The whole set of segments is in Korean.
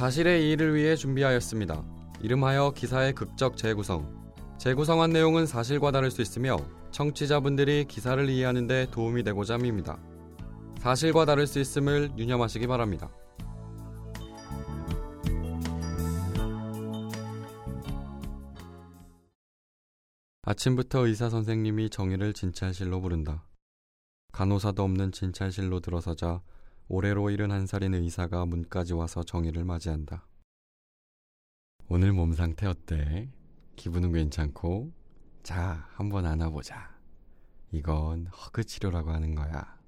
사실의 이의를 위해 준비하였습니다. 이름하여 기사의 극적 재구성. 재구성한 내용은 사실과 다를 수 있으며 청취자분들이 기사를 이해하는 데 도움이 되고자 합니다. 사실과 다를 수 있음을 유념하시기 바랍니다. 아침부터 의사 선생님이 정의를 진찰실로 부른다. 간호사도 없는 진찰실로 들어서자 올해로 71살인 의사가 문까지 와서 정의를 맞이한다. 오늘 몸 상태 어때? 기분은 괜찮고? 자, 한번 안아보자. 이건 허그 치료라고 하는 거야.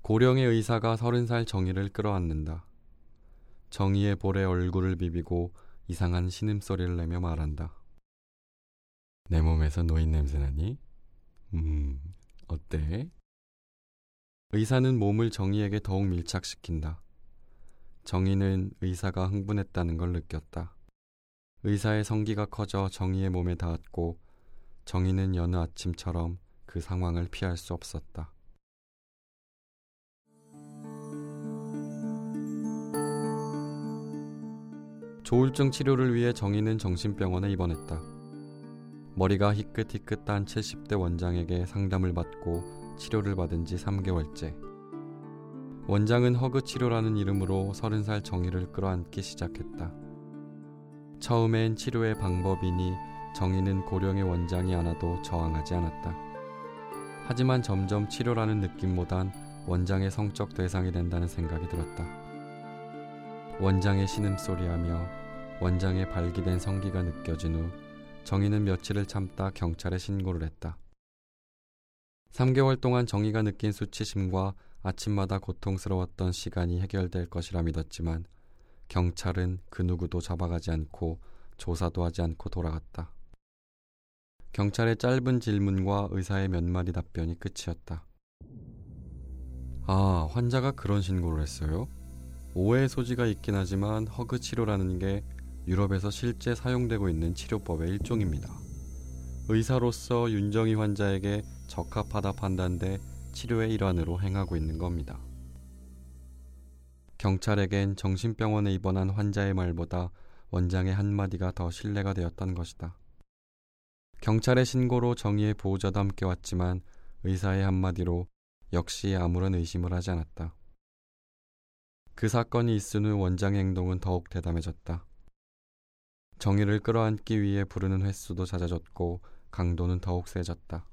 고령의 의사가 30살 정의를 끌어안는다. 정의의 볼에 얼굴을 비비고 이상한 신음소리를 내며 말한다. 내 몸에서 노인 냄새 나니? 음, 어때? 의사는 몸을 정의에게 더욱 밀착시킨다. 정의는 의사가 흥분했다는 걸 느꼈다. 의사의 성기가 커져 정의의 몸에 닿았고 정의는 여느 아침처럼 그 상황을 피할 수 없었다. 조울증 치료를 위해 정의는 정신병원에 입원했다. 머리가 희끗희끗한 70대 원장에게 상담을 받고 치료를 받은 지 3개월째. 원장은 허그 치료라는 이름으로 30살 정의를 끌어안기 시작했다. 처음엔 치료의 방법이니 정의는 고령의 원장이 않아도 저항하지 않았다. 하지만 점점 치료라는 느낌보단 원장의 성적 대상이 된다는 생각이 들었다. 원장의 신음소리하며 원장의 발기된 성기가 느껴진 후 정의는 며칠을 참다 경찰에 신고를 했다. 3개월 동안 정의가 느낀 수치심과 아침마다 고통스러웠던 시간이 해결될 것이라 믿었지만 경찰은 그 누구도 잡아가지 않고 조사도 하지 않고 돌아갔다. 경찰의 짧은 질문과 의사의 몇 마디 답변이 끝이었다. 아, 환자가 그런 신고를 했어요? 오해의 소지가 있긴 하지만 허그 치료라는 게 유럽에서 실제 사용되고 있는 치료법의 일종입니다. 의사로서 윤정희 환자에게 적합하다 판단돼 치료의 일환으로 행하고 있는 겁니다. 경찰에겐 정신병원에 입원한 환자의 말보다 원장의 한마디가 더 신뢰가 되었던 것이다. 경찰의 신고로 정의의 보호자도 함께 왔지만 의사의 한마디로 역시 아무런 의심을 하지 않았다. 그 사건이 있은 후 원장의 행동은 더욱 대담해졌다. 정의를 끌어안기 위해 부르는 횟수도 잦아졌고 강도는 더욱 세졌다.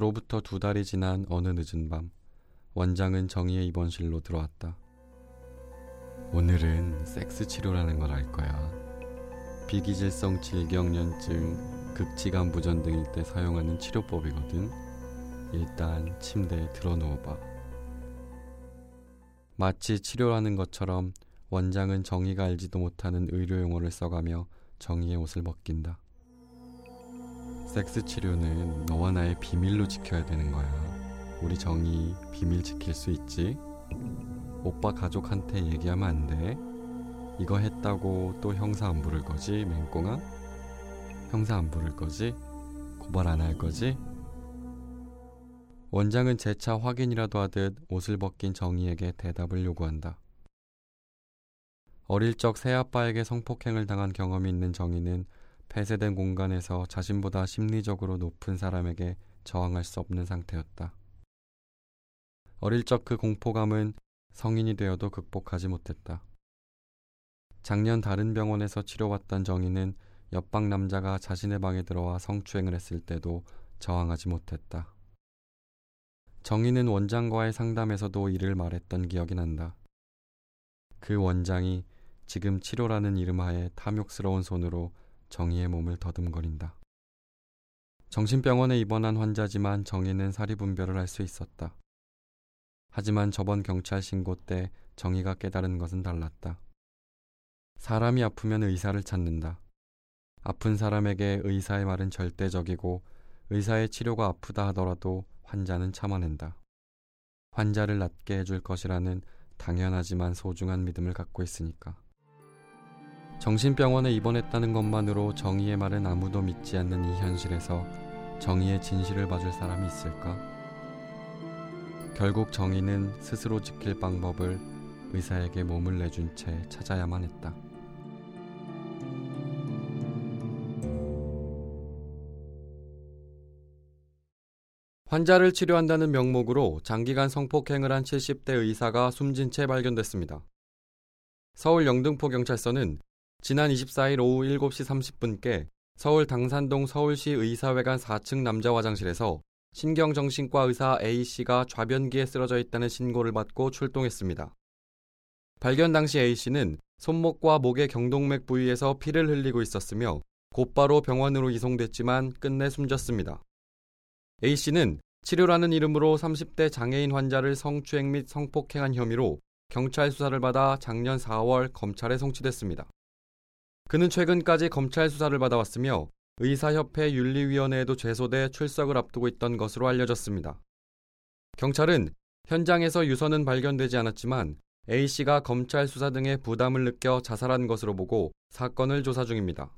그로부터 두 달이 지난 어느 늦은 밤 원장은 정의의 입원실로 들어왔다. 오늘은 섹스 치료라는 걸 알 거야. 비기질성 질경련증, 극치감 부전 등일 때 사용하는 치료법이거든. 일단 침대에 들어 누워봐. 마치 치료라는 것처럼 원장은 정의가 알지도 못하는 의료 용어를 써가며 정의의 옷을 벗긴다. 섹스 치료는 너와 나의 비밀로 지켜야 되는 거야. 우리 정의 비밀 지킬 수 있지? 오빠 가족한테 얘기하면 안 돼. 이거 했다고 또 형사 안 부를 거지, 맹꽁아? 형사 안 부를 거지? 고발 안 할 거지? 원장은 재차 확인이라도 하듯 옷을 벗긴 정의에게 대답을 요구한다. 어릴 적 새아빠에게 성폭행을 당한 경험이 있는 정의는 폐쇄된 공간에서 자신보다 심리적으로 높은 사람에게 저항할 수 없는 상태였다. 어릴 적 그 공포감은 성인이 되어도 극복하지 못했다. 작년 다른 병원에서 치료받던 정의는 옆방 남자가 자신의 방에 들어와 성추행을 했을 때도 저항하지 못했다. 정의는 원장과의 상담에서도 이를 말했던 기억이 난다. 그 원장이 지금 치료라는 이름하에 탐욕스러운 손으로 정의의 몸을 더듬거린다. 정신병원에 입원한 환자지만 정의는 사리 분별을 할 수 있었다. 하지만 저번 경찰 신고 때 정의가 깨달은 것은 달랐다. 사람이 아프면 의사를 찾는다. 아픈 사람에게 의사의 말은 절대적이고 의사의 치료가 아프다 하더라도 환자는 참아낸다. 환자를 낫게 해줄 것이라는 당연하지만 소중한 믿음을 갖고 있으니까. 정신병원에 입원했다는 것만으로 정의의 말은 아무도 믿지 않는 이 현실에서 정의의 진실을 봐줄 사람이 있을까? 결국 정의는 스스로 지킬 방법을 의사에게 몸을 내준 채 찾아야만 했다. 환자를 치료한다는 명목으로 장기간 성폭행을 한 70대 의사가 숨진 채 발견됐습니다. 서울 영등포 경찰서는 지난 24일 오후 7시 30분께 서울 당산동 서울시 의사회관 4층 남자 화장실에서 신경정신과 의사 A씨가 좌변기에 쓰러져 있다는 신고를 받고 출동했습니다. 발견 당시 A씨는 손목과 목의 경동맥 부위에서 피를 흘리고 있었으며 곧바로 병원으로 이송됐지만 끝내 숨졌습니다. A씨는 치료라는 이름으로 30대 장애인 환자를 성추행 및 성폭행한 혐의로 경찰 수사를 받아 작년 4월 검찰에 송치됐습니다. 그는 최근까지 검찰 수사를 받아왔으며 의사협회 윤리위원회에도 제소돼 출석을 앞두고 있던 것으로 알려졌습니다. 경찰은 현장에서 유서는 발견되지 않았지만 A씨가 검찰 수사 등의 부담을 느껴 자살한 것으로 보고 사건을 조사 중입니다.